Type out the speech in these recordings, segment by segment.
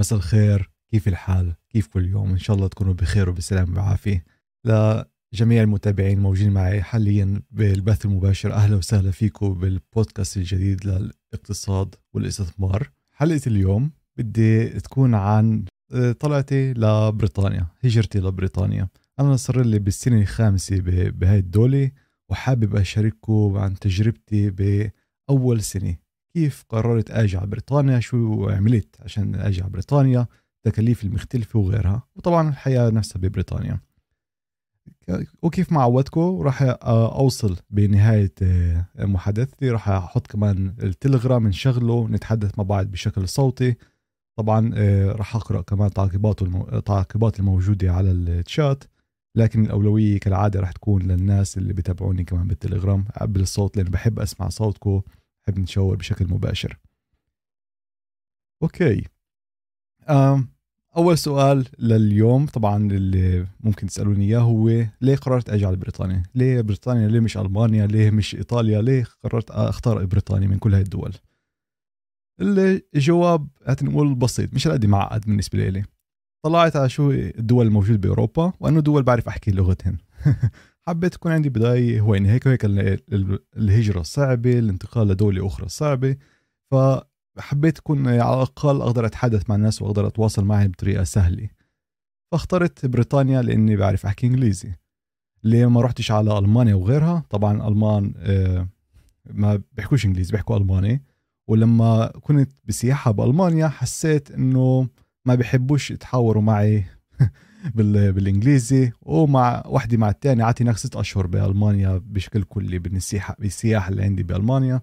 مساء الخير كيف الحال؟ كيف كل يوم؟ إن شاء الله تكونوا بخير وبسلام وعافية لجميع المتابعين الموجودين معي حاليا بالبث المباشر أهلا وسهلا فيكم بالبودكاست الجديد للاقتصاد والاستثمار. حلقة اليوم بدي تكون عن آه، طلعتي لبريطانيا هجرتي لبريطانيا. أنا صار لي بالسنة الخامسة بهاي الدولة وحابب أشارككم عن تجربتي بأول سنة. كيف قررت آجي على بريطانيا؟ شو عملت عشان آجي على بريطانيا؟ التكاليف المختلفة وغيرها. وطبعا الحياة نفسها ببريطانيا. وكيف ما عودتكم راح أوصل بنهاية آه، محادثتي. راح أحط كمان التلغرام نشغله نتحدث مع بعض بشكل صوتي. طبعا آه، راح أقرأ كمان تعقيبات التعقيبات الموجودة على الشات. لكن الأولوية كالعادة راح تكون للناس اللي بتابعوني كمان بالتليجرام بالصوت لأن بحب أسمع صوتكم نحب نتشاور بشكل مباشر. أوكي. أول سؤال لليوم طبعا اللي ممكن تسألوني إياه هو ليه قررت أجي على بريطانيا؟ ليه بريطانيا؟ ليه مش ألمانيا؟ ليه مش إيطاليا؟ ليه قررت أختار بريطانيا من كل هاي الدول؟ الجواب نقول بسيط مش قد معقد بالنسبة لي. طلعت على شو الدول الموجودة بأوروبا وأنه دول بعرف أحكي لغتهن حبيت تكون عندي بداية هو هيك وهيك الهجرة صعبة الانتقال لدولة أخرى صعبة. فحبيت تكون على الأقل أقدر أتحدث مع الناس وأقدر أتواصل معهم بطريقة سهلة. فاخترت بريطانيا لأني بعرف أحكي إنجليزي. ليه ما رحتش على ألمانيا وغيرها؟ طبعا ألمان آه، ما بيحكوش إنجليزي بيحكوا ألماني. ولما كنت بسياحة بألمانيا حسيت إنه ما بيحبوش يتحاوروا معي. بالإنجليزي ومع وحده مع الثانية قعدت هناك ست أشهر بألمانيا بشكل كلي بالسياحه اللي عندي بألمانيا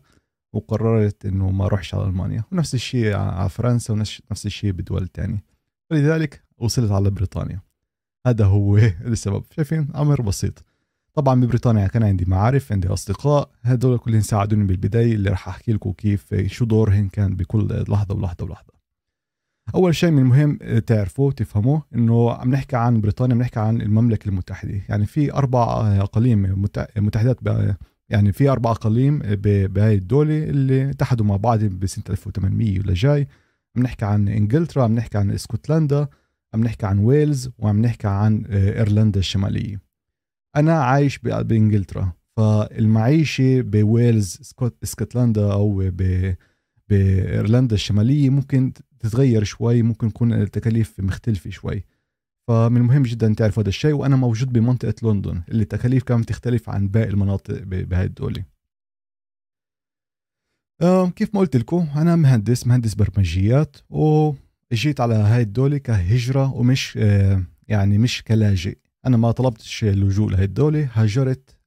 وقررت إنه ما أروحش على ألمانيا. ونفس الشيء على فرنسا ونفس الشيء بدول تانية فلذلك وصلت على بريطانيا. هذا هو السبب. شايفين؟ أمر بسيط. طبعا ببريطانيا كان عندي معارف عندي أصدقاء. هدول كلهم ساعدوني بالبداية اللي راح أحكي لكم كيف شو دورهم كان بكل لحظة ولحظة ولحظة. أول شيء من المهم تعرفوا تفهموا إنه عم نحكي عن بريطانيا عم نحكي عن المملكة المتحدة. يعني في أربع اقاليم متحدات يعني في أربع اقاليم بهاي الدولة اللي اتحدوا مع بعض بسنة 1800 ولا جاي. عم نحكي عن إنجلترا عم نحكي عن إسكتلندا عم نحكي عن ويلز وعم نحكي عن إيرلندا الشمالية. أنا عايش بإنجلترا. فالمعيشة بويلز إسكتلندا أو بإيرلندا الشمالية ممكن تتغير شوي ممكن تكون التكاليف مختلفة شوي. فمن المهم جدا تعرف هذا الشيء وأنا موجود بمنطقة لندن. اللي التكاليف كانت تختلف عن باقي المناطق بهاي الدولة. كيف ما قلت لكم أنا مهندس مهندس برمجيات وإجيت على هاي الدولة كهجرة ومش آه، يعني مش كلاجئ. أنا ما طلبتش اللجوء لهي الدولة هاجرت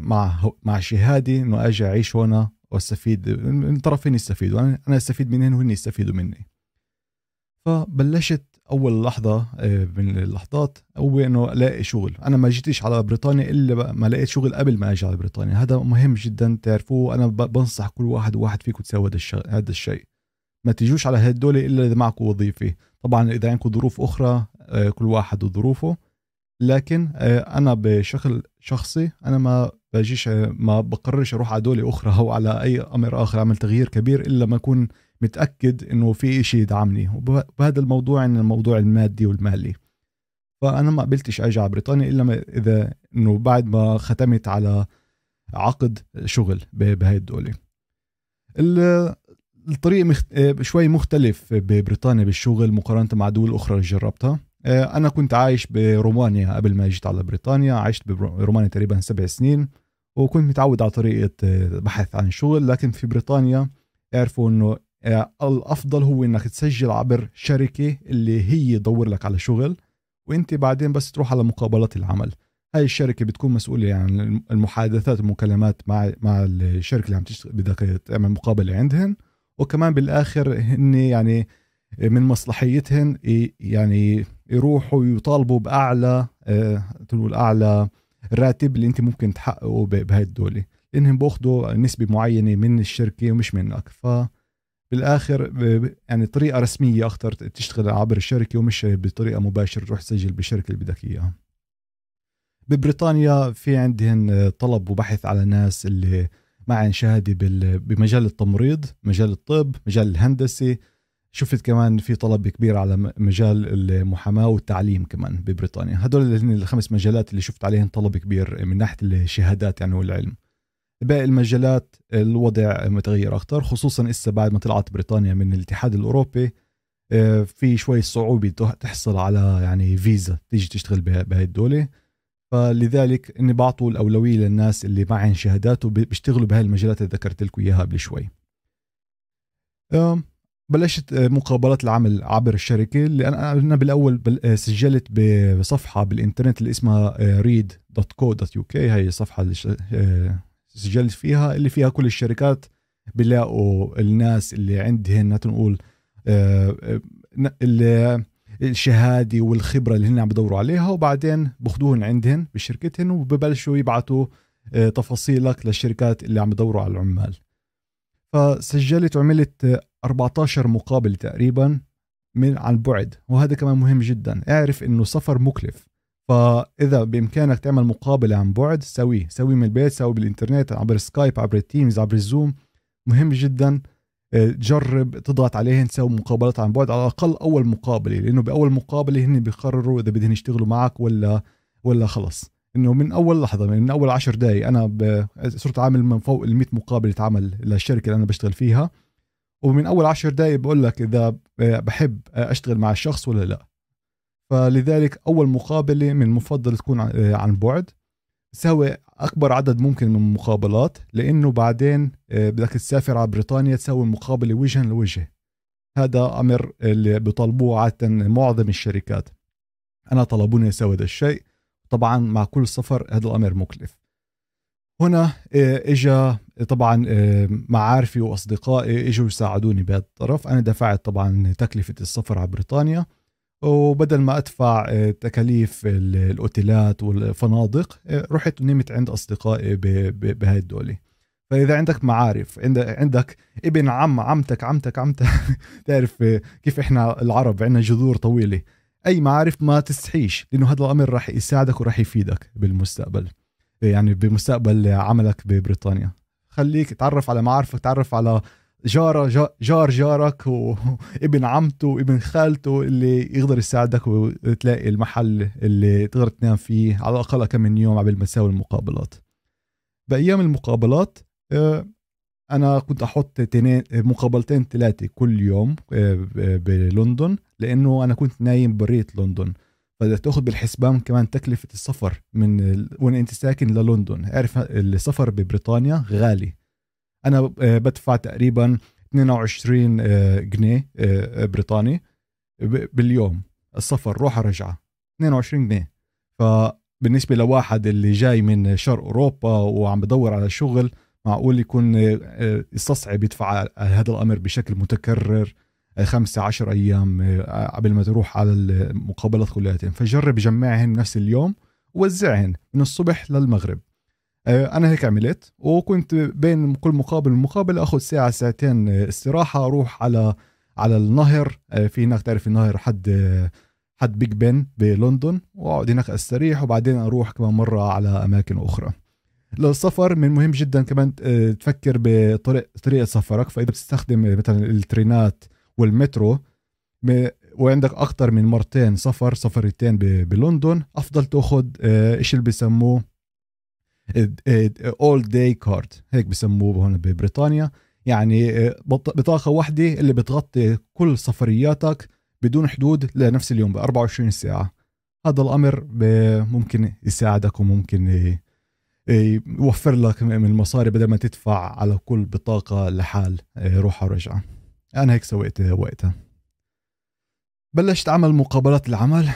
مع مع شهادة إنه أجي أعيش هنا وأستفيد الطرفين يستفيدوا. أنا أستفيد منهم وهن يستفيدوا مني. فبلشت أول لحظة آه، من اللحظات هو إنه ألاقي شغل. أنا ما جيتش على بريطانيا إلا ما لقيت شغل قبل ما أجي على بريطانيا. هذا مهم جدا تعرفوه. أنا بنصح كل واحد وواحد فيكم تسوي هذا الشيء. ما تجوش على هذه الدولة إلا إذا معكم وظيفة. طبعا إذا عندكم ظروف أخرى آه، كل واحد وظروفه. لكن آه، أنا بشكل شخصي أنا ما بجيش ما بقررش أروح على دولة أخرى أو على أي أمر آخر أعمل تغيير كبير إلا ما أكون متأكد إنه في شيء يدعمني. وبهذا الموضوع ان الموضوع المادي والمالي فأنا ما قبلتش أجي على بريطانيا إلا إذا إنه بعد ما ختمت على عقد شغل بهاي الدولة. الطريق مخت... شوي مختلف ببريطانيا بالشغل مقارنة مع دول أخرى جربتها. أنا كنت عايش برومانيا قبل ما جيت على بريطانيا. عشت برومانيا تقريبا سبع سنين. وكنت متعود على طريقة بحث عن شغل. لكن في بريطانيا اعرفوا إنه الأفضل هو إنك تسجل عبر شركة اللي هي تدور لك على شغل وأنت بعدين بس تروح على مقابلات العمل. هاي الشركة بتكون مسؤولة عن المحادثات والمكالمات مع مع الشركة اللي عم تشتغل بدك تعمل مقابلة عندهن. وكمان بالآخر هن يعني من مصلحيتهن يعني يروحوا يطالبوا بأعلى آه، تقول أعلى راتب اللي أنت ممكن تحققه بهاي الدولة. لأنهم بأخذوا نسبة معينة من الشركة ومش منك. ف بالآخر يعني طريقة رسمية أكثر تشتغل عبر الشركة ومش بطريقة مباشرة تروح تسجل بالشركة اللي بدك إياها. ببريطانيا في عندهن طلب وبحث على ناس اللي معهم شهادة بمجال التمريض مجال الطب مجال الهندسة. شفت كمان في طلب كبير على مجال المحاماة والتعليم كمان ببريطانيا. هدول الخمس مجالات اللي شفت عليهم طلب كبير من ناحية الشهادات يعني والعلم. باقي المجالات الوضع متغير أكثر خصوصا إسا بعد ما طلعت بريطانيا من الاتحاد الأوروبي آه، في شوي صعوبة تحصل على يعني فيزا تيجي تشتغل بهاي الدولة. فلذلك إني بعطوا الأولوية للناس اللي معهم شهادات وبيشتغلوا بهاي المجالات اللي ذكرت لكم إياها قبل شوي. بلشت آه، مقابلات العمل عبر الشركة اللي أنا بالأول آه، سجلت بصفحة بالإنترنت اللي اسمها read.co.uk هي اللي سجلت فيها اللي فيها كل الشركات بيلاقوا الناس اللي عندهن نقول آه، الشهادة والخبرة اللي هن عم بدوروا عليها وبعدين باخذوهن عندهن بشركتهن وببلشوا يبعثوا تفاصيلك للشركات اللي عم بدوروا على العمال. فسجلت وعملت 14 مقابله تقريبا من عن بعد وهذا كمان مهم جدا. اعرف إنه سفر مكلف. فإذا بإمكانك تعمل مقابلة عن بعد سويه. سوي من البيت سوي بالإنترنت عبر Skype عبر ال Teams عبر ال Zoom مهم جدا آه، تجرب تضغط عليهن تسوي مقابلات عن بعد. على الأقل أول مقابلة لأنه بأول مقابلة هن بيقرروا إذا بدهم يشتغلوا معك ولا ولا خلص. إنه من أول لحظة من أول عشر دقائق أنا صرت عامل من فوق ال 100 مقابلة عمل للشركة اللي أنا بشتغل فيها. ومن أول عشر دقائق بقول لك إذا بحب أشتغل مع الشخص ولا لا. فلذلك أول مقابلة من المفضل تكون عن بعد. تسوي أكبر عدد ممكن من المقابلات لأنه بعدين بدك تسافر على بريطانيا تسوي مقابلة وجها لوجه. هذا أمر اللي بيطلبوه عادة معظم الشركات. أنا طلبوني أسوي هذا الشيء. طبعا مع كل سفر هذا الأمر مكلف. هنا آه، اجى طبعا آه، معارفي وأصدقائي إجوا يساعدوني بهذا الطرف. أنا دفعت طبعا تكلفة السفر على بريطانيا. وبدل ما أدفع آه، تكاليف الأوتيلات والفنادق رحت نمت عند أصدقائي بهاي الدولة. فإذا عندك معارف عندك ابن عم عمتك عمتك عمتك تعرف كيف إحنا العرب عندنا جذور طويلة. أي معارف ما تستحيش لأنه هذا الأمر راح يساعدك وراح يفيدك بالمستقبل. يعني بمستقبل عملك ببريطانيا. خليك تعرف على معارفك تعرف على جارة جار جارك وابن عمته وابن خالته اللي يقدر يساعدك وتلاقي المحل اللي تقدر تنام فيه على الأقل كم من يوم قبل ما تساوي المقابلات. بأيام المقابلات آه، أنا كنت أحط مقابلتين ثلاثة كل يوم آه، بلندن لأنه أنا كنت نايم برية لندن. فبدك تأخذ بالحسبان كمان تكلفة السفر من. وين أنت ساكن للندن. أعرف السفر ببريطانيا غالي. أنا آه، بدفع تقريبا 22 آه، جنيه بريطاني باليوم. السفر روحه رجعه 22 جنيه. فبالنسبة لواحد اللي جاي من شرق أوروبا وعم بدور على شغل معقول يكون آه، يستصعب يدفع هذا الأمر بشكل متكرر آه، خمسة عشر أيام آه، قبل ما تروح على المقابلات كلياتهم فجرب جمعهن نفس اليوم ووزعهن من الصبح للمغرب. أنا هيك عملت وكنت بين كل مقابل ومقابل أخذ ساعة ساعتين استراحة أروح على على النهر. في هناك تعرف النهر حد حد بيج بن بلندن وأقعد هناك أستريح وبعدين أروح كمان مرة على أماكن أخرى. للسفر من مهم جدا كمان آه، تفكر بطريقه طريقة سفرك. فإذا بتستخدم مثلا الترينات والمترو وعندك أكثر من مرتين سفر سفرتين بلندن أفضل تأخذ آه، إيش اللي بسموه all day card هيك بسموه هون ببريطانيا. يعني آه، بطاقة واحدة اللي بتغطي كل سفرياتك بدون حدود لنفس اليوم ب 24 ساعة. هذا الأمر ممكن يساعدك وممكن يوفر لك من المصاري بدل ما تدفع على كل بطاقة لحال روحة ورجعة أنا هيك سويت وقتها. بلشت أعمل مقابلات العمل.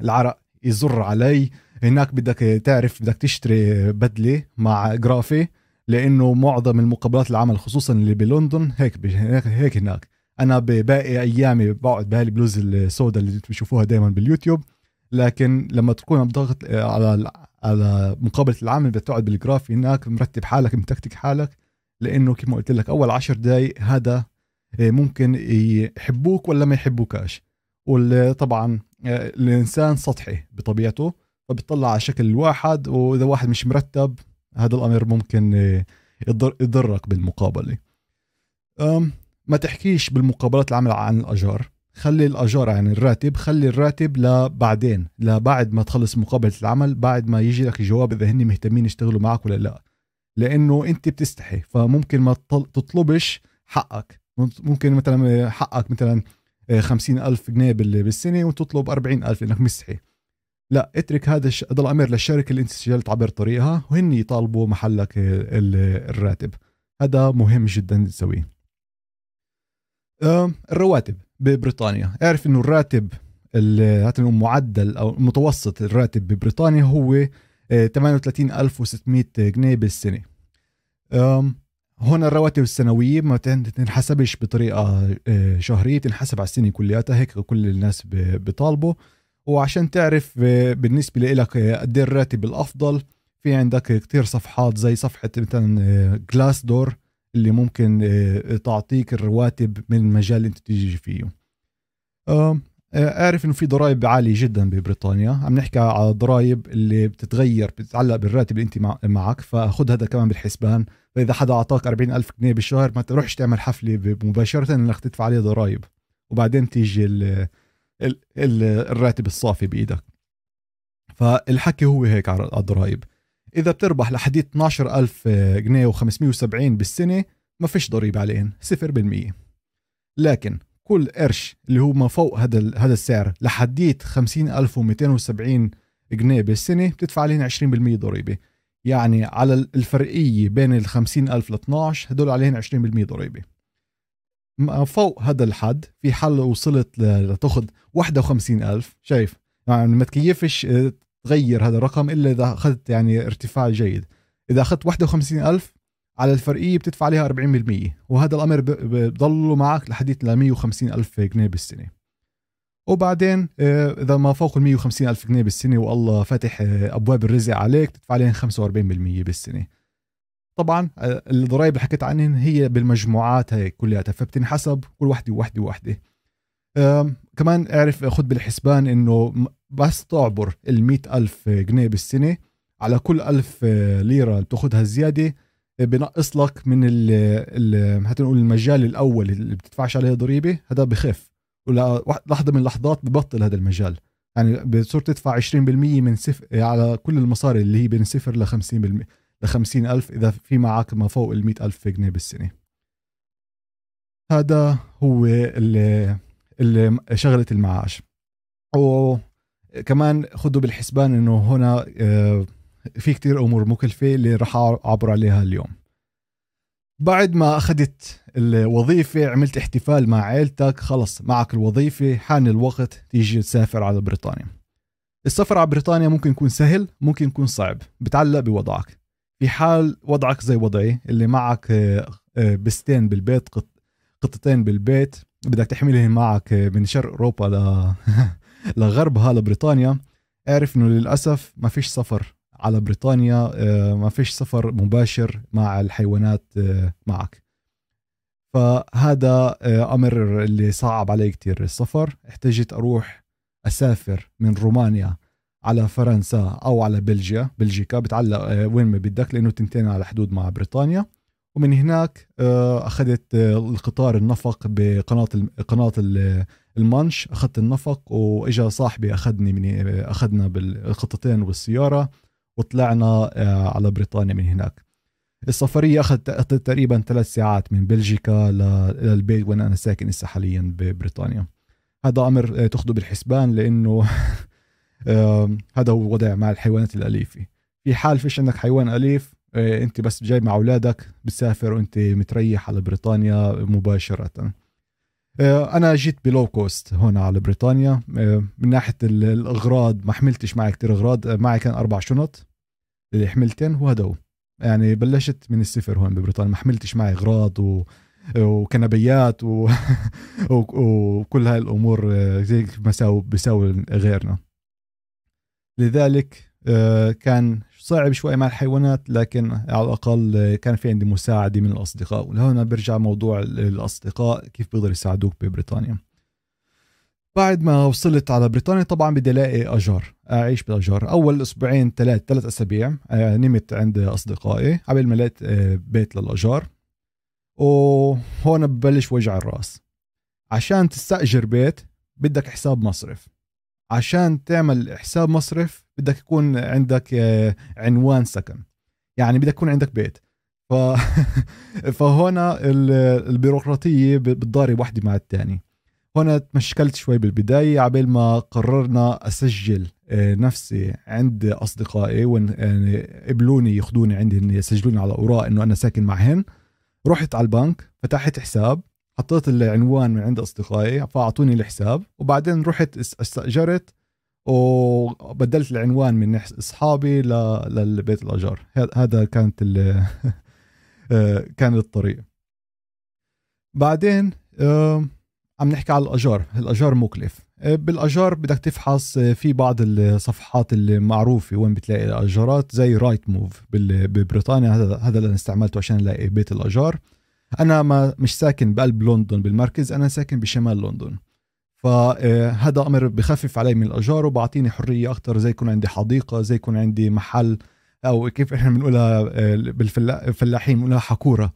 العرق يزر علي. هناك بدك تعرف بدك تشتري بدلة مع جرافة لأنه معظم المقابلات العمل خصوصا اللي بلندن هيك هيك, هناك. أنا بباقي أيامي بقعد بهاي البلوزة السوداء اللي بتشوفوها دائما باليوتيوب. لكن لما تكون بضغط على على مقابلة العمل بدك تقعد بالجرافة هناك مرتب حالك متكتك حالك. لأنه كما قلت لك أول عشر دقائق هذا آه، ممكن يحبوك ولا ما يحبوكاش وطبعا آه، الإنسان سطحي بطبيعته. فبيطلع على شكل الواحد وإذا واحد مش مرتب هذا الأمر ممكن آه، يضر يضرك بالمقابلة. ما تحكيش بالمقابلات العمل عن الأجار. خلي الأجار يعني الراتب خلي الراتب لبعدين لبعد ما تخلص مقابلة العمل بعد ما يجي لك الجواب إذا هن مهتمين يشتغلوا معك ولا لا. لأنه أنت بتستحي فممكن ما تطلبش حقك. ممكن مثلا حقك مثلا خمسين ألف جنيه بالسنة وتطلب أربعين ألف لأنك مستحي. لا اترك هذا هذا الأمر للشركة اللي أنت سجلت عبر طريقها وهن يطالبوا محلك الراتب. هذا مهم جدا تسويه. الرواتب ببريطانيا. اعرف إنه الراتب معدل أو متوسط الراتب ببريطانيا هو 38600 جنيه بالسنة. هون الرواتب السنوية ما تنحسبش بطريقة آه، شهرية تنحسب على السنة كلياتها هيك كل الناس بيطالبوا وعشان تعرف آه، بالنسبة لك آه، قد إيه الراتب الأفضل؟ في عندك كتير صفحات زي صفحة مثلا جلاس دور اللي ممكن تعطيك الرواتب من المجال اللي أنت تيجي فيه. أعرف إنه في ضرائب عالية جدا ببريطانيا. عم نحكي على ضرائب اللي بتتغير بتتعلق بالراتب اللي أنت معك فخذ هذا كمان بالحسبان. فإذا حدا أعطاك 40 ألف جنيه بالشهر ما تروحش تعمل حفلة مباشرة إنك تدفع عليه ضرائب. وبعدين تيجي الراتب الصافي بإيدك. فالحكي هو هيك على الضرائب. إذا بتربح لحديد 12000 جنيه و570 بالسنة ما فيش ضريبة عليهن 0% لكن كل قرش اللي هو ما فوق هذا هذا السعر لحديت 50270 جنيه بالسنة بتدفع عليهم 20% ضريبة. يعني على الفرقية بين ال 50000 ل 12 هدول عليهم 20% ضريبة. فوق هذا الحد في حال وصلت لتأخذ 51000 شايف؟ يعني ما تكيفش آه، تغير هذا الرقم إلا إذا أخذت يعني ارتفاع جيد. إذا أخذت 51000 على الفرقيه بتدفع عليها 40% وهذا الأمر بضل معك لحديت ل 150 ألف جنيه بالسنة. وبعدين آه، إذا ما فوق ال 150 ألف جنيه بالسنة والله فاتح آه، أبواب الرزق عليك تدفع عليهم 45% بالسنة. طبعا آه، الضرائب اللي حكيت عنهن هي بالمجموعات هي كلياتها فبتنحسب كل وحدة وحده وحده كمان اعرف خد بالحسبان إنه بس تعبر ال ألف جنيه بالسنة على كل ألف ليرة بتاخذها زيادة بنقص لك من ال ال نقول المجال الأول اللي بتدفعش عليه ضريبة هذا بخف. ولا لحظة من اللحظات ببطل هذا المجال. يعني بتصير تدفع 20% من صفر على كل المصاري اللي هي بين صفر ل 50% ل 50 ألف إذا في معك ما فوق ال 100 ألف جنيه بالسنة. هذا هو اللي, اللي شغلة المعاش. وكمان خذوا بالحسبان إنه هنا آه، في كتير أمور مكلفة اللي راح أعبر عليها اليوم. بعد ما أخذت الوظيفة عملت احتفال مع عيلتك خلص معك الوظيفة حان الوقت تيجي تسافر على بريطانيا. السفر على بريطانيا ممكن يكون سهل ممكن يكون صعب بتعلق بوضعك. في حال وضعك زي وضعي اللي معك آه، آه، بستين بالبيت قطتين بالبيت بدك تحملهم معك من شرق أوروبا ل... لغربها لبريطانيا اعرف إنه للأسف ما فيش سفر على بريطانيا آه، ما فيش سفر مباشر مع الحيوانات آه، معك. فهذا آه، أمر اللي صعب علي كتير السفر. احتجت أروح أسافر من رومانيا. على فرنسا أو على بلجيا. بلجيكا بتعلق وين ما بدك لأنه تنتين على حدود مع بريطانيا. ومن هناك أخذت القطار النفق بقناة قناة المانش. أخذت النفق وإجا صاحبي أخذني من أخذنا بالخطتين والسيارة وطلعنا آه، على بريطانيا من هناك. السفرية أخذت تقريبا ثلاث ساعات من بلجيكا للبيت وين أنا ساكن هسه حاليا ببريطانيا. هذا أمر آه، تأخذه بالحسبان لأنه هذا هو وضع مع الحيوانات الأليفة. في حال فيش عندك حيوان أليف آه، أنت بس جاي مع أولادك بتسافر وأنت متريح على بريطانيا مباشرة. آه، أنا جيت ب low cost هون على بريطانيا. آه، من ناحية الأغراض ما حملتش معي كتير أغراض. آه، معي كان أربع شنط اللي حملتين وهذا هو. يعني بلشت من الصفر هون ببريطانيا ما حملتش معي أغراض و وكنبيات و... وكل هاي الأمور زي ما بيساوي غيرنا. لذلك كان صعب شوي مع الحيوانات لكن على الأقل كان في عندي مساعدة من الأصدقاء. وهنا برجع موضوع الأصدقاء كيف بيقدروا يساعدوك ببريطانيا. بعد ما وصلت على بريطانيا طبعا بدي ألاقي أجار. أعيش بالاجار أول أسبوعين ثلاث ثلاث أسابيع آه، نمت عند أصدقائي. قبل ما لقيت آه، بيت للأجار. وهون ببلش وجع الرأس. عشان تستأجر بيت بدك حساب مصرف. عشان تعمل حساب مصرف بدك يكون عندك آه، عنوان سكن. يعني بدك يكون عندك بيت. ف... فهنا البيروقراطية بتضارب واحدة مع الثاني هنا تمشكلت شوي بالبداية عبال ما قررنا أسجل آه، نفسي عند أصدقائي وإن يعني قبلوني ياخذوني عندي يسجلوني على أوراق إنه أنا ساكن معهن رحت على البنك فتحت حساب. حطيت العنوان من عند أصدقائي فأعطوني الحساب وبعدين رحت استأجرت وبدلت العنوان من أصحابي للبيت الأجار. هذا كانت آه، كان الطريق. بعدين عم نحكي على الأجار. الأجار مكلف. آه، بالأجار بدك تفحص آه، في بعض الصفحات المعروفه وين بتلاقي الأجارات زي رايت موف ببريطانيا. هذا هذا اللي استعملته عشان ألاقي بيت الأجار. أنا ما مش ساكن بقلب لندن بالمركز أنا ساكن بشمال لندن. فهذا أمر بخفف علي من الأجار وبعطيني حرية أكثر زي يكون عندي حديقة زي يكون عندي محل أو كيف إحنا بنقولها آه، بالفلاحين بنقولها حكورة.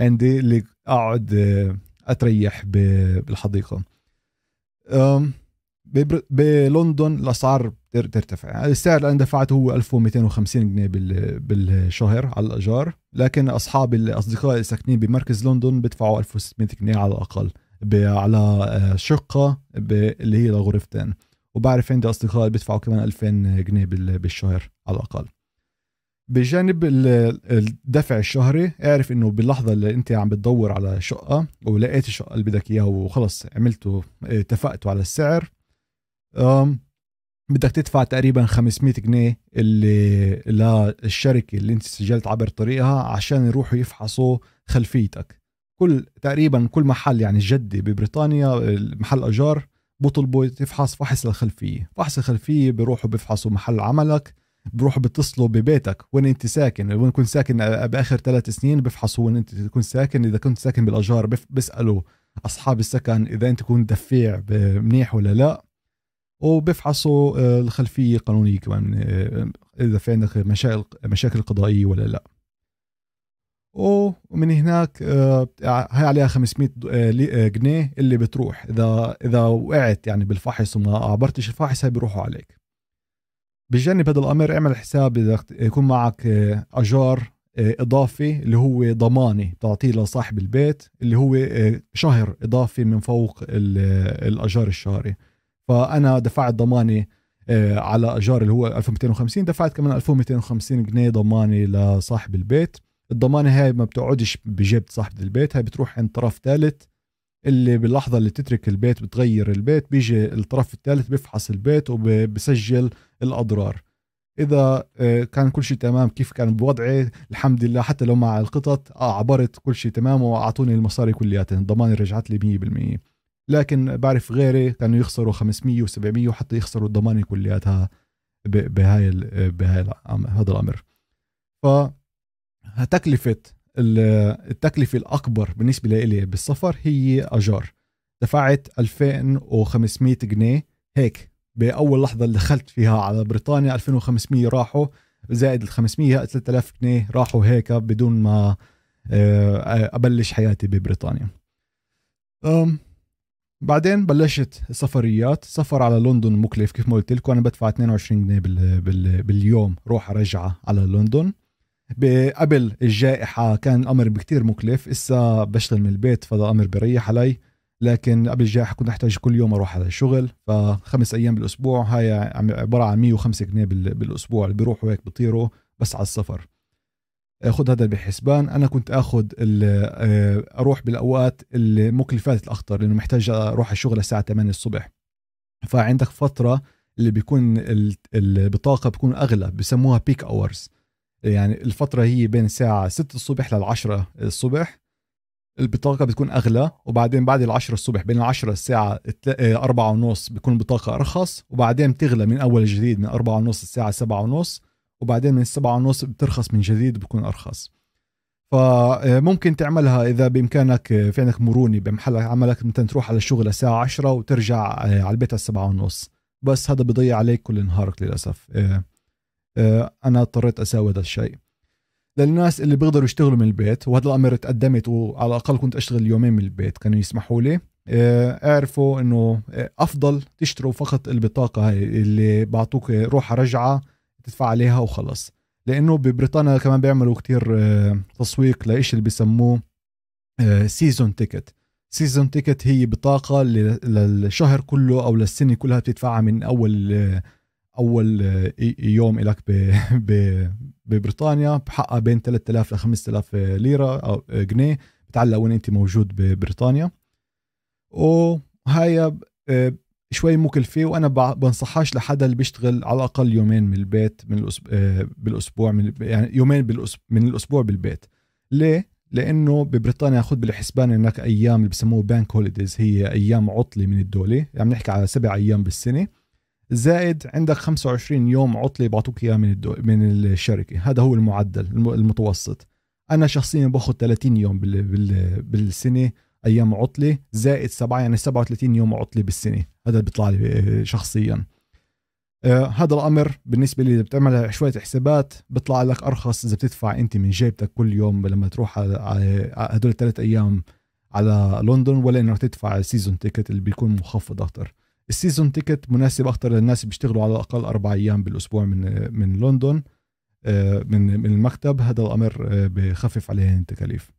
عندي اللي أقعد آه، أتريح بالحديقة. بلندن الأسعار ترتفع. السعر اللي أنا دفعته هو 1250 جنيه بالشهر على الأجار لكن اصحابي الاصدقاء اللي ساكنين بمركز لندن بدفعوا 1600 جنيه على الأقل على آه، شقة اللي هي لغرفتين. وبعرف عندي أصدقاء بيدفعوا كمان 2000 جنيه بالشهر على الأقل. بجانب الدفع الشهري اعرف إنه باللحظة اللي أنت عم بتدور على شقة ولقيت الشقة اللي بدك إياها وخلص عملتوا اتفقتوا على السعر بدك تدفع تقريبا 500 جنيه اللي للشركه اللي انت سجلت عبر طريقها عشان يروحوا يفحصوا خلفيتك. كل تقريبا كل محل يعني جدي ببريطانيا محل أجار بطلبوا تفحص فحص الخلفيه فحص الخلفية بيروحوا بيفحصوا محل عملك بروحوا بيتصلوا ببيتك. وين انت ساكن؟ وين كنت ساكن بآخر ثلاث سنين بيفحصوا وين انت تكون ساكن. إذا كنت ساكن بالأجار بيسالوا أصحاب السكن إذا أنت كنت دفيع منيح ولا لا. وبيفحصوا آه، الخلفية القانونية كمان آه، إذا في عندك مشاكل مشاكل قضائية ولا لا. ومن هناك آه، هاي عليها 500 آه، آه، جنيه اللي بتروح. إذا إذا وقعت يعني بالفحص وما عبرتش الفحص هاي بيروحوا عليك. بجانب هذا الأمر اعمل حساب إذا يكون معك أجار إضافي اللي هو ضماني تعطيه لصاحب البيت اللي هو شهر إضافي من فوق الأجار الشهري. فأنا دفعت ضماني على اجار اللي هو 1250 دفعت كمان 1250 جنيه ضماني لصاحب البيت. الضمانة هاي ما بتقعدش بجيب صاحب البيت هاي بتروح عند طرف ثالث اللي باللحظة اللي تترك البيت بتغير البيت بيجي الطرف الثالث بيفحص البيت وبسجل الأضرار. إذا آه، كان كل شيء تمام كيف كان بوضعي؟ الحمد لله حتى لو مع القطط آه عبرت كل شيء تمام وأعطوني المصاري كلياتها الضمانة رجعت لي 100% لكن بعرف غيري كانوا يخسروا 500 و700 وحتى يخسروا الضمانة كلياتها بهاي بهاي هذا الأمر. ف تكلفة التكلفة الأكبر بالنسبة لي بالسفر هي أجار. دفعت 2500 جنيه هيك. بأول لحظة اللي دخلت فيها على بريطانيا 2500 راحوا زائد ال 500 3000 جنيه راحوا هيك بدون ما آه، أبلش حياتي ببريطانيا. بعدين بلشت سفريات سفر على لندن مكلف كيف ما قلت لكم. أنا بدفع 22 جنيه باليوم روح رجعه على لندن. قبل الجائحة كان الأمر بكتير مكلف. إسا بشتغل من البيت فهذا أمر بريح علي. لكن قبل الجائحة كنت أحتاج كل يوم أروح على الشغل فخمس أيام بالأسبوع هاي عبارة عن 105 جنيه بالأسبوع اللي بيروحوا هيك بطيروا بس على السفر. خذ هذا بحسبان. أنا كنت آخذ آه، أروح بالأوقات المكلفات الأخطر لأنه محتاج أروح الشغل الساعة 8 الصبح. فعندك فترة اللي بيكون البطاقة بتكون أغلى بسموها بيك اورز يعني الفترة هي بين الساعة 6 الصبح لل 10 الصبح. البطاقة بتكون أغلى وبعدين بعد العشرة الصبح بين العشرة الساعة أربعة ونص بيكون البطاقة أرخص وبعدين بتغلى من أول جديد من أربعة ونص الساعة سبعة ونص. وبعدين من السبعة ونص بترخص من جديد بكون أرخص. فممكن تعملها إذا بإمكانك في عندك مرونة بمحل عملك مثلا تروح على الشغل الساعة عشرة وترجع على البيت على السبعة ونص. بس هذا بضيع عليك كل نهارك للأسف. آه، أنا اضطريت أسوي هذا الشيء. للناس اللي بيقدروا يشتغلوا من البيت وهذا الأمر تقدمت وعلى الأقل كنت أشتغل يومين من البيت كانوا يسمحوا لي. آه، اعرفوا إنه آه، أفضل تشتروا فقط البطاقة هاي اللي بعطوك روحه رجعة تدفع عليها وخلص. لأنه ببريطانيا كمان بيعملوا كتير آه، تسويق لإشي اللي بيسموه season ticket season ticket هي بطاقة للشهر كله أو للسنة كلها بتدفعها من أول أول يوم لك ببريطانيا. بحقها بين 3000 ل 5000 ليرة أو جنيه. بتعلق وين أنت موجود ببريطانيا. وهاي آه، شوي مكلفة وأنا بنصحهاش لحدا اللي بيشتغل على الأقل يومين من البيت من الأسبوع آه، بالأسبوع من يعني يومين بالأسبوع من الأسبوع بالبيت. ليه؟ لأنه ببريطانيا خذ بالحسبان هناك أيام اللي بسموه بانك هوليديز هي أيام عطلة من الدولة. يعني نحكي على سبع أيام بالسنة. زائد عندك 25 يوم عطلة بعطوك إياه من من الشركة. هذا هو المعدل المتوسط. أنا شخصيا باخذ 30 يوم بال... بال... بالسنة أيام عطلة زائد سبعة يعني 37 يوم عطلة بالسنة. هذا اللي بيطلع لي آه، شخصيا. آه هذا الأمر بالنسبة لي إذا بتعمل شوية حسابات بيطلع لك أرخص إذا بتدفع أنت من جيبتك كل يوم لما تروح على هدول الثلاث أيام على لندن ولا إنك تدفع ال season ticket اللي بيكون مخفض أكثر ال season ticket مناسب أكثر للناس اللي بيشتغلوا على الأقل أربع أيام بالأسبوع من من لندن آه، من من المكتب. هذا الأمر آه، بخفف عليهم التكاليف.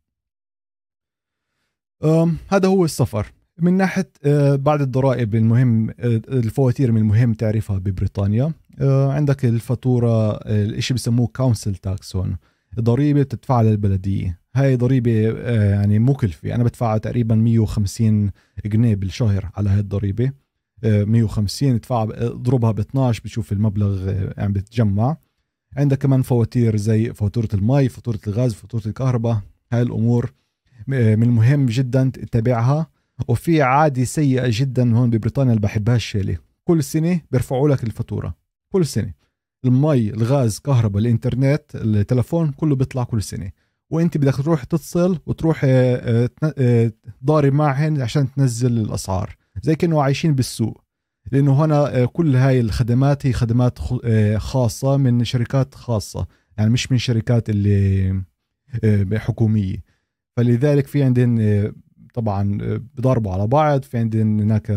هذا هو السفر. من ناحية آه، بعد الضرائب المهم آه، الفواتير من المهم تعرفها ببريطانيا. آه، عندك الفاتورة الشيء بسموه council tax هون. ضريبة بتدفعها للبلدية. هاي ضريبة يعني مكلفه أنا بدفعها تقريبا 150 جنيه بالشهر على هاي الضريبة. 150 تدفعها اضربها ب 12 بتشوف المبلغ يعني بتجمع. عندك كمان فواتير زي فاتورة المي فاتورة الغاز فاتورة الكهرباء. هاي الأمور. من المهم جدا تتابعها. وفي عادة سيئة جدا هون ببريطانيا اللي بحبهاش شيلي. كل سنة بيرفعوا لك الفاتورة. كل سنة. المي الغاز كهرباء الإنترنت التلفون كله بيطلع كل سنة. وأنت بدك تروح تتصل وتروح آه، آه، آه، ضارب معهن عشان تنزل الأسعار. زي كانوا عايشين بالسوق. لأنه هنا كل هاي الخدمات هي خدمات خاصة من شركات خاصة. يعني مش من شركات اللي حكومية. فلذلك في عندهم آه، طبعا آه، بضربوا على بعض. في عندهم هناك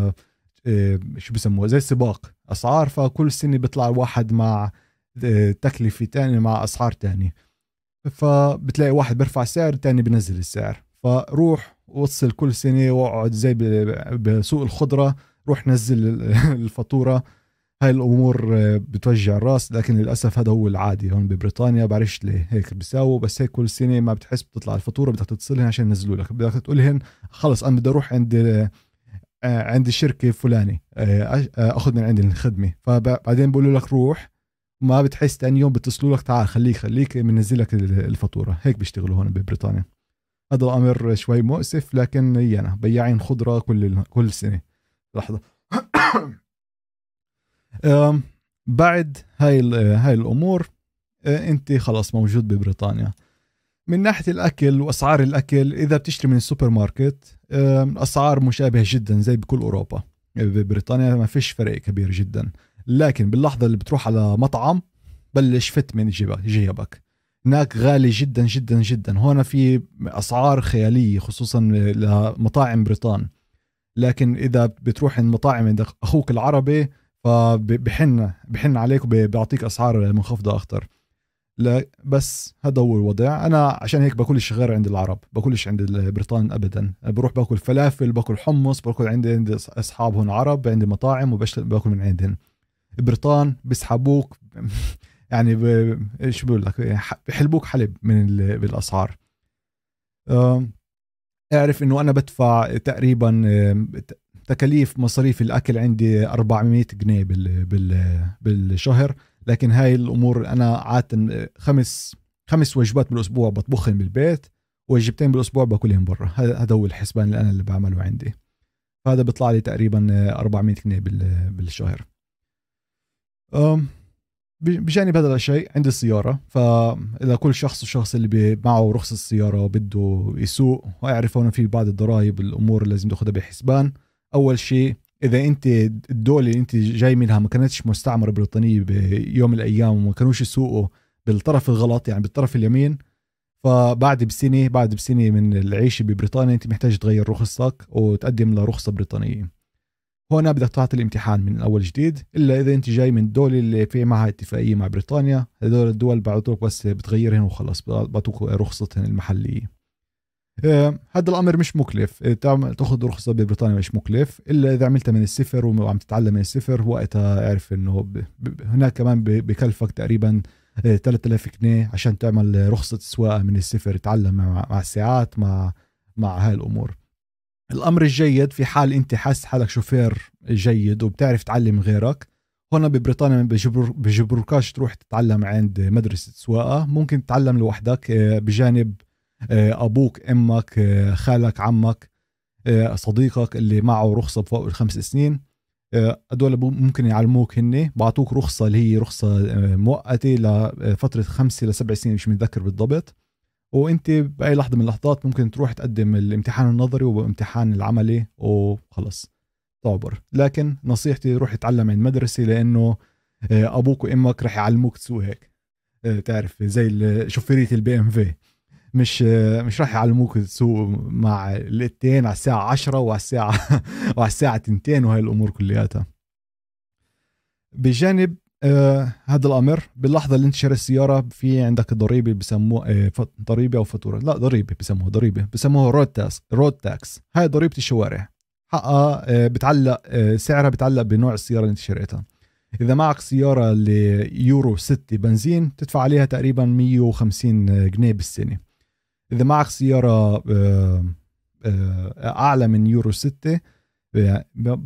آه، شو بسموها زي سباق أسعار. فكل سنة بيطلع واحد مع تكلفة تانية مع أسعار تانية. فبتلاقي واحد بيرفع سعر تاني بنزل السعر. فروح وصل كل سنة واقعد زي بسوق الخضرة روح نزل الفاتورة. هاي الأمور آه، بتوجع الراس لكن للأسف هذا هو العادي هون ببريطانيا. بعرفش ليه هيك بيساووا بس هيك كل سنة ما بتحس بتطلع الفاتورة بدك تتصلهم عشان ينزلوا لك. بدك تقول لهم خلص أنا بدي أروح عند آه، عند الشركة فلاني آه، أخذ من عندي الخدمة. فبعدين بقولوا لك روح ما بتحس ثاني يوم بتصلوا لك تعال خليك خليك بنزل لك الفاتورة. هيك بيشتغلوا هون ببريطانيا. هذا الأمر شوي مؤسف لكن يانا بياعين خضرة كل كل سنة. لحظة. بعد هاي هاي الأمور آه، أنت خلاص موجود ببريطانيا. من ناحية الأكل وأسعار الأكل إذا بتشتري من السوبر ماركت اسعار مشابهة جدا زي بكل أوروبا. ببريطانيا ما فيش فرق كبير جدا. لكن باللحظة اللي بتروح على مطعم بلش فت من جيبك. هناك غالي جدا جدا جدا. هون في أسعار خيالية خصوصا لمطاعم بريطان. لكن إذا بتروح عند مطاعم عند أخوك العربي فبحن بحن عليك وبيعطيك أسعار منخفضة أكثر لا بس هذا هو الوضع. أنا عشان هيك باكلش غير عند العرب باكلش عند البريطان ابدا. بروح باكل فلافل باكل حمص باكل عندي عندي أصحاب هون عرب عندي مطاعم وباكل من عندهم البريطان بيسحبوك يعني إيش بقول لك بحلبوك حلب من بالأسعار. اعرف إنه أنا بدفع تقريبا تكاليف مصاريف الأكل عندي 400 جنيه بال بال بالشهر لكن هاي الأمور أنا عادة خمس خمس وجبات بالأسبوع بطبخهم بالبيت وجبتين بالأسبوع باكلهم برا. هذا هو الحسبان اللي أنا اللي بعمله عندي. فهذا بيطلع لي تقريبا 400 جنيه بالشهر. بجانب هذا الشيء عندي السيارة. فإذا كل شخص وشخص اللي معه رخصة السيارة وبده يسوق ويعرف هون في بعض الضرائب الأمور اللي لازم تاخذها بحسبان أول شيء إذا أنت الدولة اللي أنت جاي منها ما كانتش مستعمرة بريطانية بيوم الأيام وما كانوش يسوقوا بالطرف الغلط يعني بالطرف اليمين فبعد بسنة بعد بسنة من العيشه ببريطانيا أنت محتاج تغير رخصتك وتقدم لرخصه بريطانية. هون بدك تعطي الامتحان من اول جديد إلا إذا أنت جاي من الدولة اللي في معها اتفاقية مع بريطانيا هذول الدول بعطوك بس بتغيرهن وخلص بعطوك رخصتهن المحلية. هذا الأمر مش مكلف. آه، تأخذ رخصة ببريطانيا مش مكلف. إلا إذا عملتها من الصفر وعم تتعلم من الصفر وقتها اعرف إنه هناك كمان بكلفك تقريبا 3000 آه، جنيه عشان تعمل رخصة سواقة من الصفر تتعلم مع الساعات مع مع هاي الأمور. الأمر الجيد في حال أنت حاسس حالك شوفير جيد وبتعرف تعلم غيرك هون ببريطانيا بجبر بجبركاش تروح تتعلم عند مدرسة سواقة. ممكن تتعلم لوحدك بجانب آه، أبوك أمك آه، خالك عمك آه، صديقك اللي معه رخصة بفوق الخمس سنين. هدول ممكن يعلموك هن بعطوك رخصة اللي هي رخصة مؤقتة لفتره خمسة لسبع سنين مش متذكر بالضبط. وأنت بأي لحظة من اللحظات ممكن تروح تقدم الامتحان النظري والامتحان العملي وخلص. تعبر. لكن نصيحتي روح اتعلم عند مدرسة لأنه أبوك وأمك رح يعلموك تسوق هيك. تعرف زي شوفيرية ال BMW. مش مش راح يعلموك تسوق مع الاثنين على الساعة 10 وعلى الساعة وعلى الساعة 2 وهي الأمور كلياتها. بجانب آه هذا الأمر باللحظة اللي انت شاري السيارة في عندك ضريبة بسموها آه ضريبة أو فاتورة. لا ضريبة بسموها ضريبة بسموها road tax road tax هاي ضريبة الشوارع. حقها آه بتعلق آه سعرها بتعلق بنوع السيارة اللي انت شريتها. إذا معك سيارة ليورو 6 بنزين تدفع عليها تقريبا 150 جنيه بالسنة. إذا معك سيارة آه، آه، أعلى من يورو 6 آه،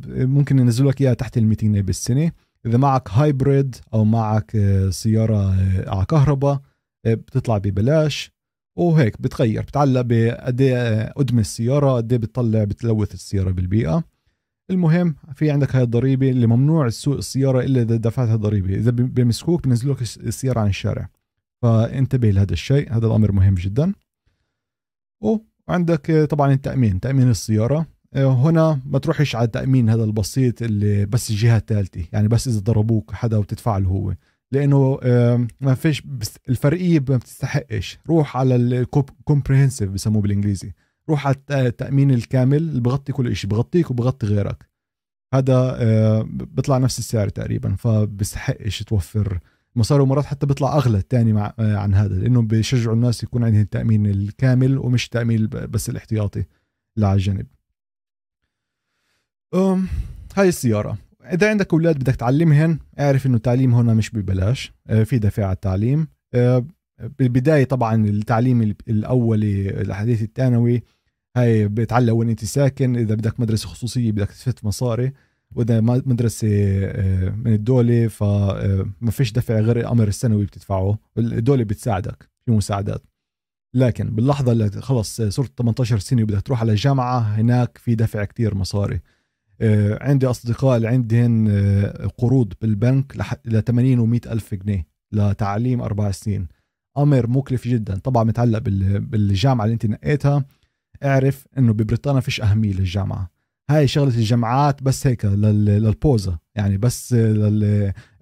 ممكن ينزلوا لك إياها تحت ال 200 بالسنة. إذا معك هايبريد أو معك سيارة على كهرباء بتطلع ببلاش. وهيك بتغير بتعلق بقد إيه قدم السيارة قد إيه بتطلع بتلوث السيارة بالبيئة. المهم في عندك هاي الضريبة اللي ممنوع تسوق السيارة إلا إذا دفعت الضريبة. إذا بيمسكوك بينزلوك السيارة عن الشارع. فانتبه لهذا الشيء هذا الأمر مهم جدا. وعندك طبعا التأمين تأمين السيارة. هنا ما تروحش على التأمين هذا البسيط اللي بس الجهة الثالثة يعني بس إذا ضربوك حدا وتدفع له هو. لأنه ما فيش الفرقية ما بتستحقش. روح على الكومبريهنسيف بسموه بالإنجليزي. روح على التأمين الكامل اللي بغطي كل شيء بغطيك وبغطي غيرك. هذا بيطلع نفس السعر تقريبا فبستحقش توفر مصاري ومرات حتى بيطلع أغلى الثاني مع عن هذا لأنه بيشجعوا الناس يكون عندهم التأمين الكامل ومش تأمين بس الاحتياطي اللي على الجنب هاي السيارة. إذا عندك أولاد بدك تعلمهن اعرف إنه التعليم هنا مش ببلاش. آه، في دفع على التعليم. آه، بالبداية طبعا التعليم الاولي الحديث الثانوي هاي بتعلق وين أنت ساكن إذا بدك مدرسة خصوصية بدك تفت مصاري. وإذا مدرسة آه، من الدولة فما آه، فيش دفع غير الامر السنوي بتدفعه. الدولة بتساعدك في مساعدات. لكن باللحظة اللي خلص صرت 18 سنة وبدك تروح على الجامعة هناك في دفع كتير مصاري. آه، عندي أصدقاء اللي عندهم قروض بالبنك ل 80 و 100 ألف جنيه لتعليم أربع سنين. أمر مكلف جدا. طبعا متعلق بالجامعة اللي أنت نقيتها. اعرف إنه ببريطانيا فيش أهمية للجامعة. هاي شغلة الجامعات بس هيك للبوزة. يعني بس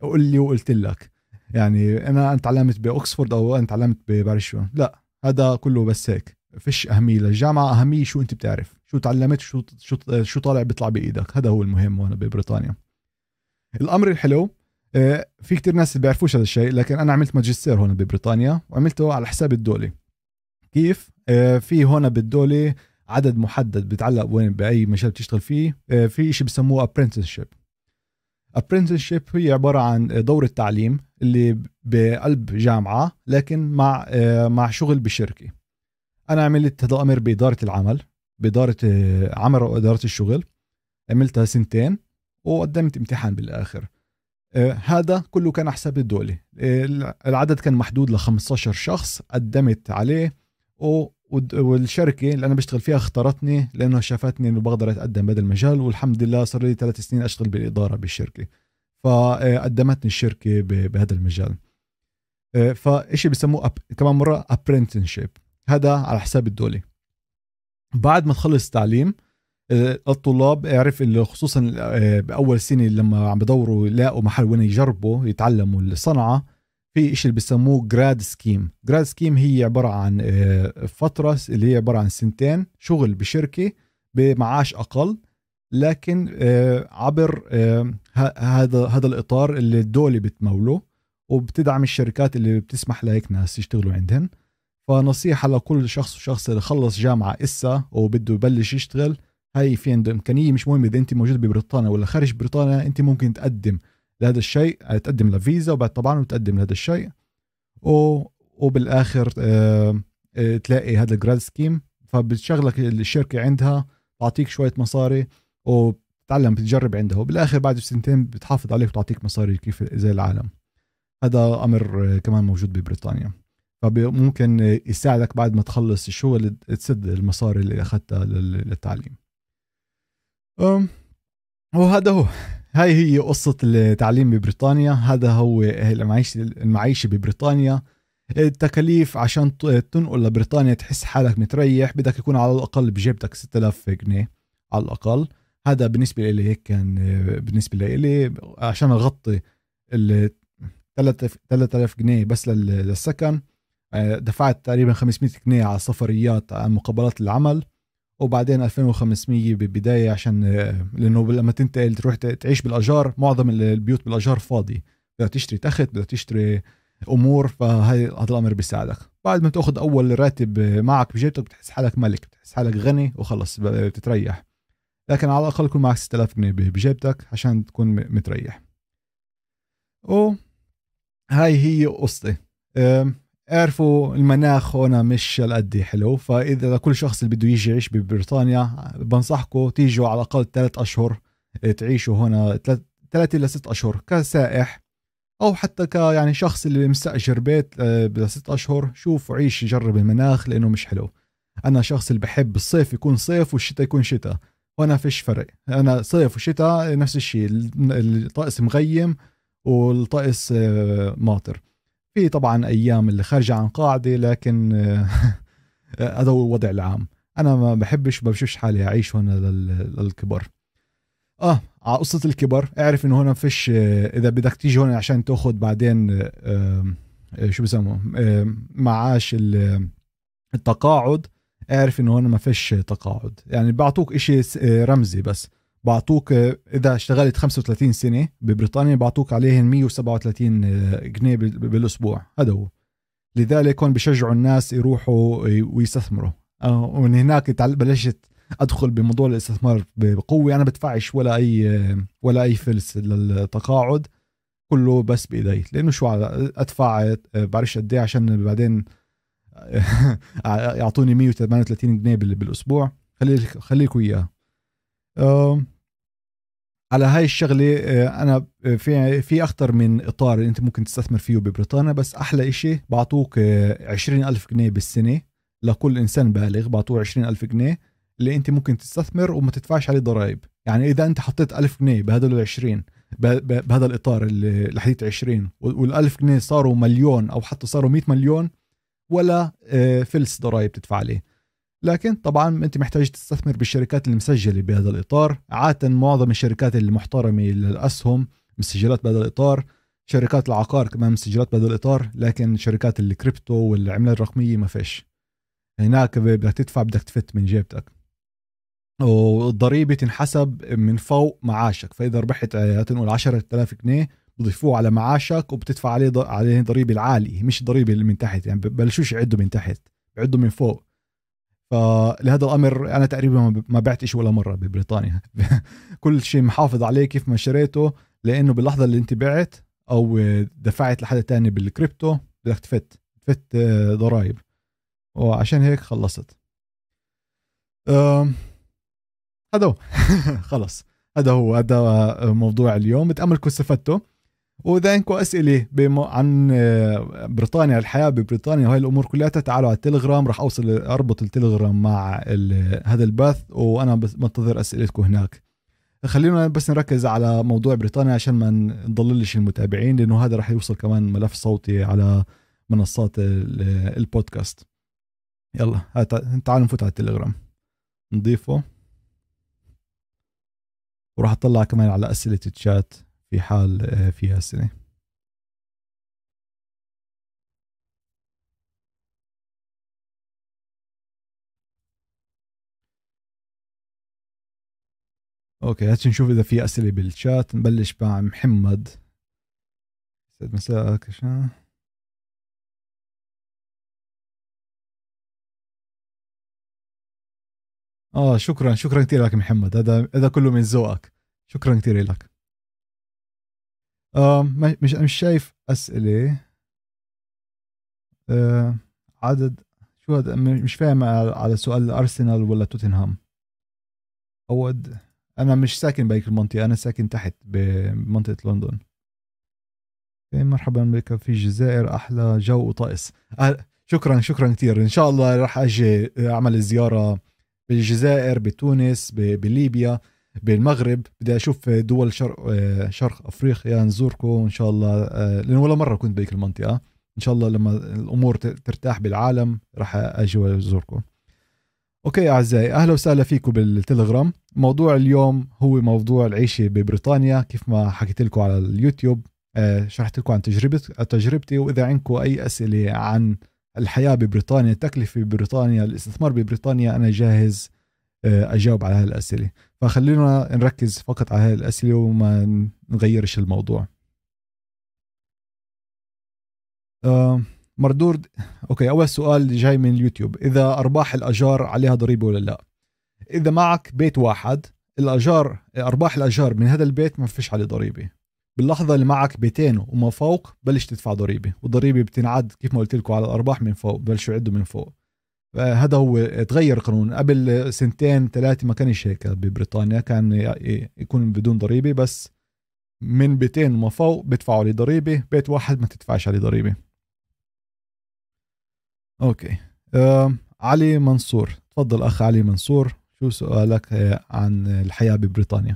قول لي وقلت لك. يعني أنا تعلمت باوكسفورد أو أنا تعلمت بعرف شو؟ لا هذا كله بس هيك. فيش أهمية للجامعة أهمية شو أنت بتعرف. شو تعلمت شو شو شو طالع بيطلع بإيدك. هذا هو المهم هون ببريطانيا. الأمر الحلو آه، في كتير ناس بيعرفوش هذا الشيء لكن أنا عملت ماجستير هون ببريطانيا وعملته على حساب الدولة. كيف؟ آه، في هون بالدولة عدد محدد بتعلق وين بأي مجال بتشتغل فيه. آه، في شيء بسموه apprenticeship. apprenticeship هي عبارة عن دورة تعليم اللي بقلب جامعة لكن مع آه، مع شغل بشركة. أنا عملت هذا الأمر بإدارة العمل بإدارة آه، عمل وإدارة الشغل. عملتها سنتين وقدمت امتحان بالآخر. هذا كله كان حساب الدولة. العدد كان محدود ل 15 شخص قدمت عليه والشركة اللي أنا بشتغل فيها اختارتني لأنه شافتني إنه بقدر أتقدم بهذا المجال والحمد لله صار لي ثلاث سنين أشتغل بالإدارة بالشركة. فقدمتني الشركة بهذا المجال. آه، فإشي بسموه كمان مرة ابرنتنشيب هذا على حساب الدولة. بعد ما تخلص تعليم آه، الطلاب اعرف خصوصا آه، بأول سنة لما عم بدوروا يلاقوا محل وين يجربوا يتعلموا الصنعة في إشي اللي بسموه grad scheme grad scheme هي عبارة عن آه، فترة اللي هي عبارة عن سنتين شغل بشركة بمعاش أقل لكن آه، عبر آه، هذا هذا الإطار اللي الدولة بتموله وبتدعم الشركات اللي بتسمح لهيك ناس يشتغلوا عندهن. فنصيحة لكل شخص وشخص اللي خلص جامعة إسا وبده يبلش يشتغل هاي في عنده إمكانية مش مهم إذا أنت موجود ببريطانيا ولا خارج بريطانيا أنت ممكن تقدم لهذا الشيء تقدم لفيزا وبعد طبعا وتقدم لهذا الشيء. و... وبالآخر آه... آه... تلاقي هذا الجراد سكيم فبتشغلك الشركة عندها تعطيك شوية مصاري وبتتعلم بتجرب عندها. وبالآخر بعد سنتين بتحافظ عليك وتعطيك مصاري كيف زي العالم. هذا أمر آه، كمان موجود ببريطانيا. فممكن يساعدك بعد ما تخلص الشغل تسد المصاري اللي أخذتها للتعليم. وهذا هو. هاي هي قصة التعليم ببريطانيا. هذا هو المعيشة المعيشة ببريطانيا. التكاليف عشان تنقل لبريطانيا تحس حالك متريح. بدك يكون على الأقل بجيبتك 6000 جنيه على الأقل. هذا بالنسبة لي هيك كان بالنسبة لي عشان أغطي ال 3000 جنيه بس للسكن. دفعت تقريبا 500 جنيه على سفريات مقابلات العمل. وبعدين 2500 بالبداية عشان لأنه لما تنتقل تروح تعيش بالاجار معظم البيوت بالاجار فاضي بدك تشتري تخت بدك تشتري أمور فهي هذا الأمر بيساعدك. بعد ما تأخذ أول راتب معك بجيبتك بتحس حالك ملك بتحس حالك غني وخلص بتتريح. لكن على الأقل يكون معك 6000 جنيه بجيبتك عشان تكون متريح. و هاي هي قصتي. اعرفوا المناخ هنا مش هالقد حلو فإذا لكل شخص اللي بده يجي يعيش ببريطانيا بنصحكم تيجوا على الأقل ثلاث أشهر تعيشوا هنا ثلاثة إلى ست أشهر كسائح أو حتى ك يعني شخص اللي مستأجر بيت آه، بست أشهر شوف عيش جرب المناخ لأنه مش حلو. أنا شخص اللي بحب الصيف يكون صيف والشتاء يكون شتاء وأنا فيش فرق. أنا صيف وشتاء نفس الشيء الطقس مغيم والطقس آه، ماطر. في طبعا أيام اللي خارجه عن قاعدة لكن هذا هو الوضع العام. أنا ما بحبش بشوفش حالي أعيش هنا للكبر. آه على قصة الكبر اعرف إنه هنا فيش إذا بدك تيجي هون عشان تأخذ بعدين شو بسموه معاش التقاعد اعرف إنه هون ما فيش تقاعد. يعني بعطوك إشي رمزي بس. بعطوك إذا اشتغلت 35 سنة ببريطانيا بعطوك عليهم 137 جنيه بالأسبوع. هذا هو. لذلك هون بشجعوا الناس يروحوا ويستثمروا. ومن هناك بلشت أدخل بموضوع الاستثمار بقوة. أنا بدفعش ولا أي ولا أي فلس للتقاعد كله بس بإيدي. لأنه شو أدفع بعرفش قد إيه عشان بعدين يعطوني 138 جنيه بالأسبوع. خلي خلي لكم اياها على هاي الشغلة آه، أنا آه، في في أكثر من إطار أنت ممكن تستثمر فيه ببريطانيا بس أحلى إشي بعطوك آه، عشرين ألف جنيه بالسنة لكل إنسان بالغ بعطوه عشرين ألف جنيه اللي أنت ممكن تستثمر وما تدفعش عليه ضرائب. يعني إذا أنت حطيت ألف جنيه بهدول ال 20 بهذا الإطار اللي لحديت 20 وال1000 جنيه صاروا مليون أو حتى صاروا 100 مليون ولا فلس ضرائب تدفع عليه. لكن طبعا أنت محتاج تستثمر بالشركات المسجلة بهذا الإطار. عادة معظم الشركات المحترمة للأسهم مسجلات بهذا الإطار. شركات العقار كمان مسجلات بهذا الإطار لكن شركات الكريبتو والعملة الرقمية ما فيش. هناك بدك تدفع بدك تفت من جيبتك. والضريبة تنحسب من فوق معاشك. فإذا ربحت تنقول 10000 جنيه بضيفوه على معاشك وبتدفع عليه عليه ضريبة العالية مش ضريبة اللي من تحت. يعني ببلشوش يعدوا من تحت بيعدوا من فوق. فلهذا الأمر أنا تقريبا ما بعت شيء ولا مرة ببريطانيا. كل شيء محافظ عليه كيف ما شريته لأنه باللحظة اللي أنت بعت أو دفعت لحدا تاني بالكريبتو بدك تفت تفت آه، ضرائب وعشان هيك خلصت. هذا هو. خلص. هذا هو هذا موضوع اليوم. بتامل كنت استفدتوا. عندكم اسئله عن آه، بريطانيا الحياة ببريطانيا. وهي الأمور كلها تعالوا على التليجرام. راح أوصل أربط التليجرام مع هذا البث وأنا بنتظر أسئلتكم هناك. خلينا بس نركز على موضوع بريطانيا عشان ما نضللش المتابعين لأنه هذا راح يوصل كمان ملف صوتي على منصات البودكاست. يلا تعالوا نفوت على التليجرام. نضيفه. وراح اطلع كمان على أسئلة الشات. في حال آه، في السنة أوكي هات نشوف إذا في أسئلة بالشات نبلش مع محمد. يسعد مساءك آه شكرا شكرا كثير لك محمد. هذا هذا كله من ذوقك. شكرا كثير لك. آه مش مش شايف أسئلة. آه عدد شو هذا؟ مش فاهم على سؤال أرسنال ولا توتنهام. اود أنا مش ساكن بهيك المنطقة أنا ساكن تحت بمنطقة لندن. إيه، مرحبا بك في الجزائر أحلى جو وطقس أه شكرا شكرا كثير إن شاء الله راح أجي أعمل زياره بالجزائر بتونس بليبيا. بالمغرب. بدي أشوف دول شرق شرق أفريقيا. نزوركم إن شاء الله. آه، لأن ولا مرة كنت بهيك المنطقة. إن شاء الله لما الأمور ترتاح بالعالم راح أجي وأزوركم. أوكي أعزائي أهلا وسهلا فيكم بالتليجرام. موضوع اليوم هو موضوع العيشة ببريطانيا. كيف ما حكيت لكم على اليوتيوب آه، شرحت لكم عن تجربتي تجربتي. وإذا عندكم أي أسئلة عن الحياة ببريطانيا التكلفة ببريطانيا الاستثمار ببريطانيا أنا جاهز آه، أجاوب على هذه الاسئله فخلينا نركز فقط على هذه الأسئلة وما نغيرش الموضوع. آه، مردود أوكي أول سؤال جاي من اليوتيوب. إذا أرباح الأجار عليها ضريبة ولا لا؟ إذا معك بيت واحد الأجار أرباح الأجار من هذا البيت ما فيش عليه ضريبة. باللحظة اللي معك بيتين وما فوق بلش تدفع ضريبة. والضريبة بتنعد كيف ما قلت لكم على الأرباح من فوق بلشوا يعدوا من فوق. هذا هو تغير القانون قبل سنتين ثلاثة ما كانش هيك ببريطانيا كان يكون بدون ضريبة بس من بيتين وما فوق بدفعوا عليه ضريبة بيت واحد ما تدفعش عليه ضريبة. أوكي. آه علي منصور. تفضل أخ علي منصور. شو سؤالك آه، عن الحياة ببريطانيا؟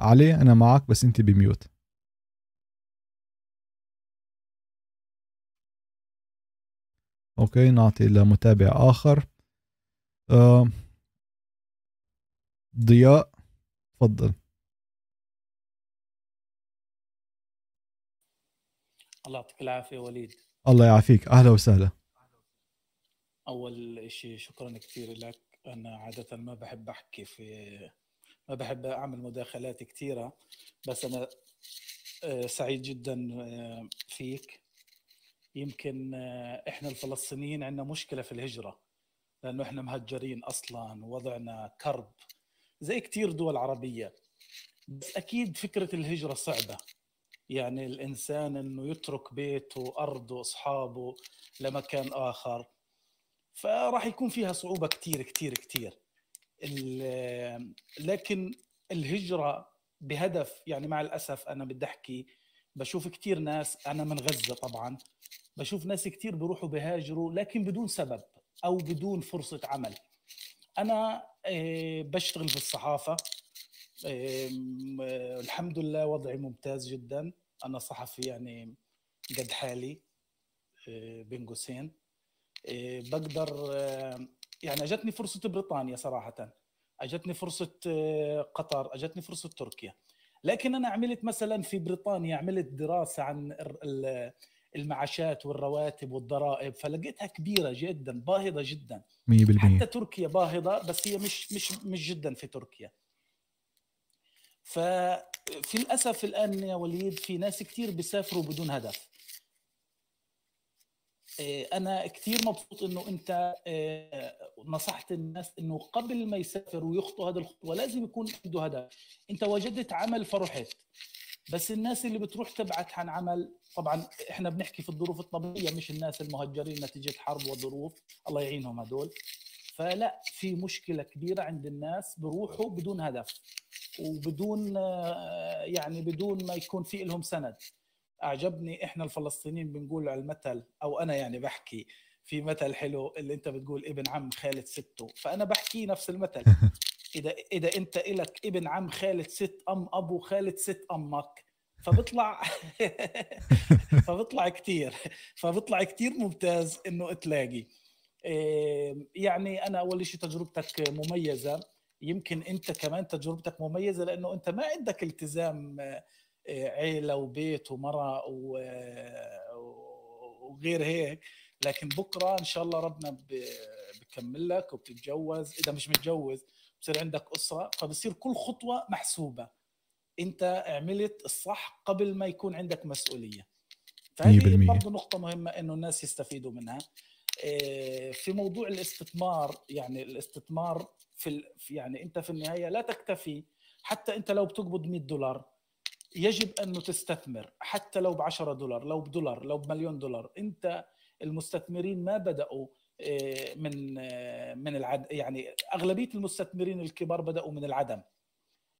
علي أنا معك بس أنت بميوت. أوكي نعطي لمتابع آخر. آه ضياء تفضل. الله يعطيك العافية وليد. الله يعافيك. أهلا وسهلا. أول شيء شكرا كثير لك. أنا عادة ما بحب أحكي في ما بحب أعمل مداخلات كثيرة بس أنا آه، سعيد جدا آه، فيك. يمكن آه، إحنا الفلسطينيين عندنا مشكلة في الهجرة لأنه إحنا مهجرين أصلا وضعنا كرب زي كثير دول عربية. بس أكيد فكرة الهجرة صعبة. يعني الإنسان إنه يترك بيته ارضه اصحابه لمكان آخر. فراح يكون فيها صعوبة كثير كثير كثير لكن الهجرة بهدف يعني مع الأسف أنا بدي أحكي بشوف كثير ناس أنا من غزة طبعا بشوف ناس كثير بيروحوا بهاجروا لكن بدون سبب أو بدون فرصة عمل. أنا آه، بشتغل في الصحافة. الحمد لله وضعي ممتاز جدا. أنا صحفي يعني قد حالي آه، بين قوسين. آه، بقدر يعني أجتني فرصة بريطانيا صراحة. أجتني فرصة قطر أجتني فرصة تركيا. لكن أنا عملت مثلا في بريطانيا عملت دراسة عن المعاشات والرواتب والضرائب فلقيتها كبيرة جدا باهظة جدا. 100% حتى تركيا باهظة بس هي مش مش مش جدا في تركيا. ففي الأسف الآن يا وليد في ناس كثير بيسافروا بدون هدف. إيه، أنا كثير مبسوط إنه أنت إيه، نصحت الناس إنه قبل ما يسافر ويخطوا هذه الخطوة لازم يكون عنده هدف. أنت وجدت عمل فرحت بس الناس اللي بتروح تبعت عن عمل طبعا إحنا بنحكي في الظروف الطبيعية مش الناس المهجرين نتيجة حرب وظروف الله يعينهم هدول. فلا في مشكلة كبيرة عند الناس بروحوا بدون هدف وبدون آه، يعني بدون ما يكون في لهم سند. أعجبني إحنا الفلسطينيين بنقول على المثل أو أنا يعني بحكي في مثل حلو اللي أنت بتقول ابن عم خالة سته. فأنا بحكي نفس المثل. إذا إذا أنت إلك ابن عم خالة ست أم أبو خالة ست أمك فبطلع فبطلع كثير فبطلع كثير ممتاز إنه تلاقي. يعني أنا أول شيء تجربتك مميزة يمكن أنت كمان تجربتك مميزة لأنه أنت ما عندك التزام آه، عيلة وبيت ومرأة وغير هيك لكن بكرة إن شاء الله ربنا بكمل لك وبتتجوز. إذا مش متجوز بصير عندك أسرة فبصير كل خطوة محسوبة. أنت عملت الصح قبل ما يكون عندك مسؤولية. فهذه برضه نقطة مهمة إنه الناس يستفيدوا منها. آه، في موضوع الاستثمار يعني الاستثمار في يعني أنت في النهاية لا تكتفي. حتى أنت لو بتقبض 100 دولار يجب أنه تستثمر. حتى لو ب 10 دولار لو بدولار لو بمليون دولار. أنت المستثمرين ما بدأوا من آه، من العد يعني أغلبية المستثمرين الكبار بدأوا من العدم.